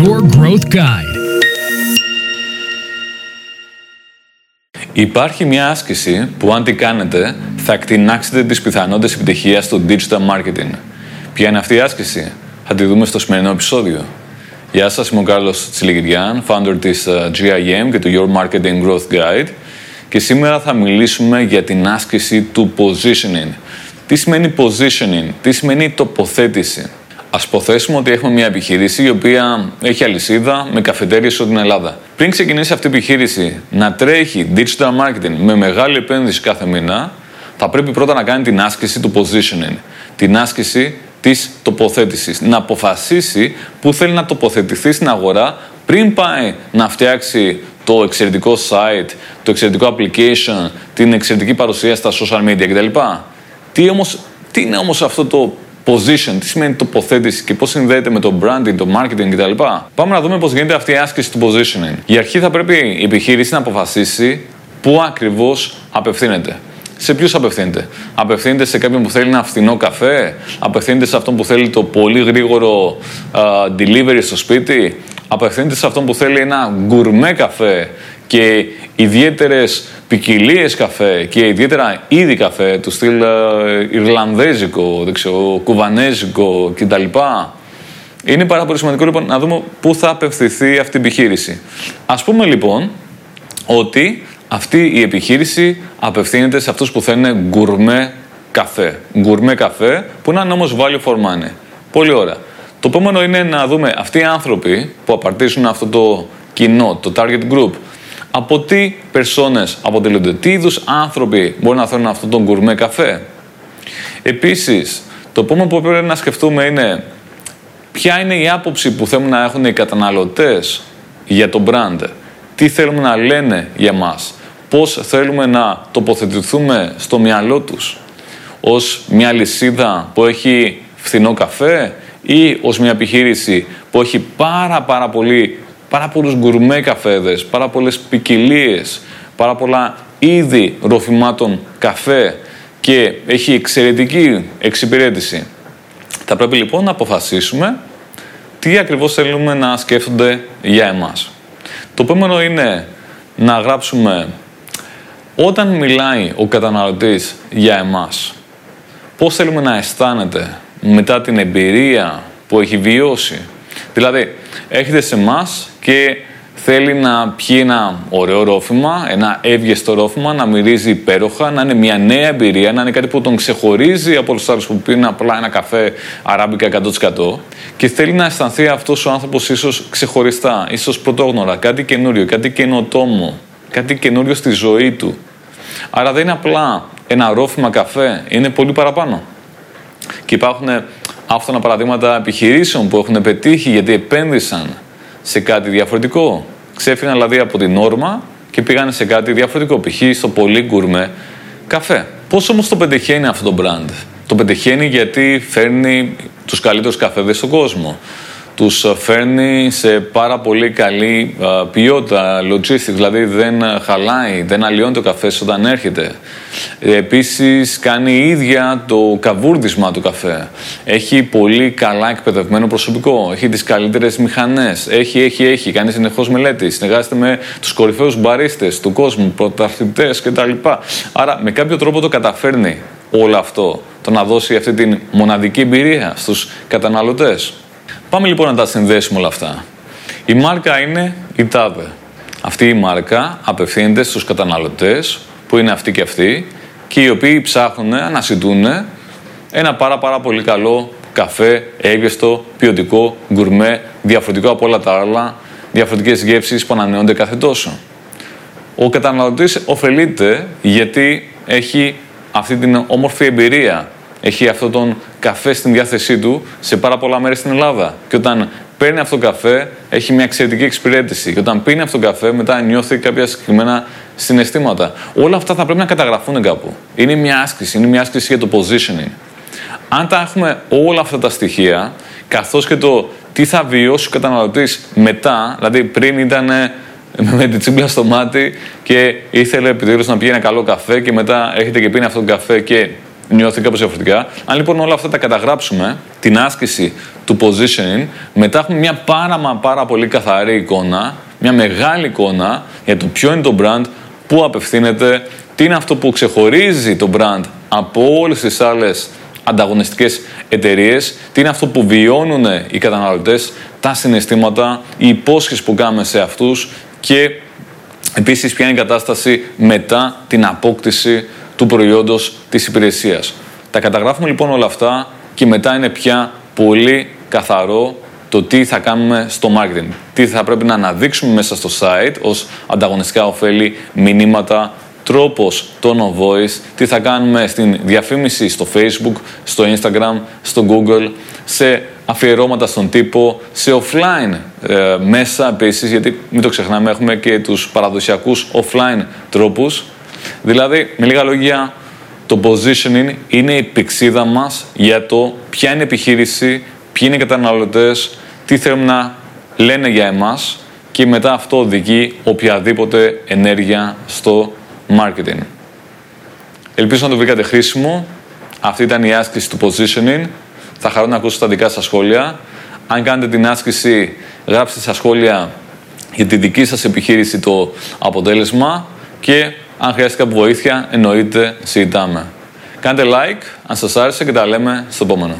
Your Growth Guide. Υπάρχει μια άσκηση που αν τη κάνετε θα εκτινάξετε τις πιθανότητες επιτυχίας στο digital marketing. Ποια είναι αυτή η άσκηση; Θα τη δούμε στο σημερινό επεισόδιο. Γεια σας, είμαι ο Κάρλος Τσιλιγυριάν, founder της ε, GIM και του Your Marketing Growth Guide και σήμερα θα μιλήσουμε για την άσκηση του positioning. Τι σημαίνει positioning, τι σημαίνει τοποθέτηση; Α υποθέσουμε ότι έχουμε μια επιχείρηση η οποία έχει αλυσίδα με καφετέρειε σε την Ελλάδα. Πριν ξεκινήσει αυτή η επιχείρηση να τρέχει digital marketing με μεγάλη επένδυση κάθε μήνα, θα πρέπει πρώτα να κάνει την άσκηση του positioning. Την άσκηση της τοποθέτησης. Να αποφασίσει πού θέλει να τοποθετηθεί στην αγορά πριν πάει να φτιάξει το εξαιρετικό site, το εξαιρετικό application, την εξαιρετική παρουσία στα social media κτλ. Τι, όμως, τι είναι όμως αυτό το position, τι σημαίνει τοποθέτηση και πώς συνδέεται με το branding, το marketing κτλ. Πάμε να δούμε πώς γίνεται αυτή η άσκηση του positioning. Για αρχή θα πρέπει η επιχείρηση να αποφασίσει πού ακριβώς απευθύνεται. Σε ποιους απευθύνεται. Απευθύνεται σε κάποιον που θέλει ένα φθηνό καφέ, απευθύνεται σε αυτόν που θέλει το πολύ γρήγορο uh, delivery στο σπίτι, απευθύνεται σε αυτόν που θέλει ένα γκουρμέ καφέ; Και ιδιαίτερες ποικιλίες καφέ και ιδιαίτερα είδη καφέ του στυλ ε, Ιρλανδέζικο, δεν ξέρω, Κουβανέζικο κτλ. Είναι πάρα πολύ σημαντικό λοιπόν να δούμε πού θα απευθυνθεί αυτή η επιχείρηση. Ας πούμε λοιπόν ότι αυτή η επιχείρηση απευθύνεται σε αυτούς που θέλουν γκουρμέ καφέ. Γκουρμέ καφέ που είναι όμως value for money. Πολύ ωραία. Το επόμενο είναι να δούμε αυτοί οι άνθρωποι που απαρτίζουν αυτό το κοινό, το target group, από τι περσόνες αποτελούνται, τι είδους άνθρωποι μπορεί να θέλουν αυτόν τον γκουρμέ καφέ; Επίσης, το επόμενο που πρέπει να σκεφτούμε είναι ποια είναι η άποψη που θέλουν να έχουν οι καταναλωτές για το brand. Τι θέλουμε να λένε για μας; Πώς θέλουμε να τοποθετηθούμε στο μυαλό τους; Ως μια λυσίδα που έχει φθηνό καφέ ή ως μια επιχείρηση που έχει πάρα πάρα πολύ πάρα πολλούς γκουρμέ καφέδες, πάρα πολλές ποικιλίες, πάρα πολλά είδη ροφημάτων καφέ και έχει εξαιρετική εξυπηρέτηση. Θα πρέπει λοιπόν να αποφασίσουμε τι ακριβώς θέλουμε να σκέφτονται για εμάς. Το επόμενο είναι να γράψουμε όταν μιλάει ο καταναλωτής για εμάς, πώς θέλουμε να αισθάνεται μετά την εμπειρία που έχει βιώσει. Δηλαδή, έρχεται σε εμάς και θέλει να πιει ένα ωραίο ρόφημα, ένα εύγεστο ρόφημα, να μυρίζει υπέροχα, να είναι μια νέα εμπειρία, να είναι κάτι που τον ξεχωρίζει από όλους τους άλλους που πίνουν απλά ένα καφέ αράμπικα 100%. Και θέλει να αισθανθεί αυτός ο άνθρωπος ίσως ξεχωριστά, ίσως πρωτόγνωρα, κάτι καινούριο, κάτι καινοτόμο, κάτι καινούριο στη ζωή του. Άρα δεν είναι απλά ένα ρόφημα καφέ, είναι πολύ παραπάνω. Και υπάρχουν άφθονα παραδείγματα επιχειρήσεων που έχουν πετύχει γιατί επένδυσαν σε κάτι διαφορετικό. Ξέφυγαν δηλαδή από την όρμα και πήγαν σε κάτι διαφορετικό. Π.χ. στο πολύ γκουρμέ καφέ. Πώς όμως το πετυχαίνει αυτό το brand, Το πετυχαίνει γιατί φέρνει τους καλύτερους καφέδες στον κόσμο τους φέρνει σε πάρα πολύ καλή ποιότητα logistics, δηλαδή δεν χαλάει, δεν αλλοιώνει το καφέ όταν έρχεται. Επίσης κάνει η ίδια το καβούρδισμα του καφέ. Έχει πολύ καλά εκπαιδευμένο προσωπικό, έχει τις καλύτερες μηχανές, έχει, έχει, έχει, κάνει συνεχώς μελέτη, συνεργάζεται με τους κορυφαίους μπαρίστες του κόσμου, πρωταθλητές κτλ. Άρα με κάποιο τρόπο το καταφέρνει όλο αυτό, το να δώσει αυτή την μοναδική εμπειρία στους καταναλωτές. Πάμε λοιπόν να τα συνδέσουμε όλα αυτά. Η μάρκα είναι η ΤΑΒΕ. Αυτή η μάρκα απευθύνεται στους καταναλωτές, που είναι αυτοί και αυτοί, και οι οποίοι ψάχνουν, αναζητούν ένα πάρα πάρα πολύ καλό καφέ, εύγεστο, ποιοτικό, γκουρμέ, διαφορετικό από όλα τα άλλα, διαφορετικές γεύσεις που ανανεώνται κάθε τόσο. Ο καταναλωτής ωφελείται γιατί έχει αυτή την όμορφη εμπειρία έχει αυτόν τον καφέ στην διάθεσή του σε πάρα πολλά μέρη στην Ελλάδα. Και όταν παίρνει αυτόν τον καφέ, έχει μια εξαιρετική εξυπηρέτηση. Και όταν πίνει αυτόν τον καφέ, μετά νιώθει κάποια συγκεκριμένα συναισθήματα. Όλα αυτά θα πρέπει να καταγραφούν κάπου. Είναι μια άσκηση, είναι μια άσκηση για το positioning. Αν τα έχουμε όλα αυτά τα στοιχεία, καθώς και το τι θα βιώσει ο καταναλωτής μετά, δηλαδή πριν ήταν με την τσίμπλα στο μάτι και ήθελε επιτέλους να πιει ένα καλό καφέ και μετά έρχεται και πίνει αυτόν τον καφέ και νιώθει κάπως διαφορετικά. Αν λοιπόν όλα αυτά τα καταγράψουμε, την άσκηση του positioning, μετά έχουμε μια πάρα μα πάρα πολύ καθαρή εικόνα, μια μεγάλη εικόνα για το ποιο είναι το brand, πού απευθύνεται, τι είναι αυτό που ξεχωρίζει το brand από όλες τις άλλες ανταγωνιστικές εταιρείες, τι είναι αυτό που βιώνουν οι καταναλωτές, τα συναισθήματα, οι υπόσχεσεις που κάνουμε σε αυτούς και επίσης ποια είναι η κατάσταση μετά την απόκτηση του προϊόντος της υπηρεσίας. Τα καταγράφουμε λοιπόν όλα αυτά και μετά είναι πια πολύ καθαρό το τι θα κάνουμε στο marketing. Τι θα πρέπει να αναδείξουμε μέσα στο site ως ανταγωνιστικά ωφέλη, μηνύματα, τρόπος tone of voice, τι θα κάνουμε στην διαφήμιση στο facebook, στο instagram, στο google, σε αφιερώματα στον τύπο, σε offline ε, μέσα επίσης, γιατί μην το ξεχνάμε έχουμε και τους παραδοσιακούς offline τρόπους. Δηλαδή, με λίγα λόγια, το positioning είναι η πηξίδα μας για το ποια είναι η επιχείρηση, ποιοι είναι οι καταναλωτές, τι θέλουν να λένε για εμάς και μετά αυτό οδηγεί οποιαδήποτε ενέργεια στο marketing. Ελπίζω να το βρήκατε χρήσιμο. Αυτή ήταν η άσκηση του positioning. Θα χαρώ να ακούσω τα δικά σας σχόλια. Αν κάνετε την άσκηση, γράψτε στα σχόλια για τη δική σας επιχείρηση το αποτέλεσμα και αν χρειάζεται κάποια βοήθεια, εννοείται συζητάμε. Κάντε like αν σας άρεσε και τα λέμε στο επόμενο.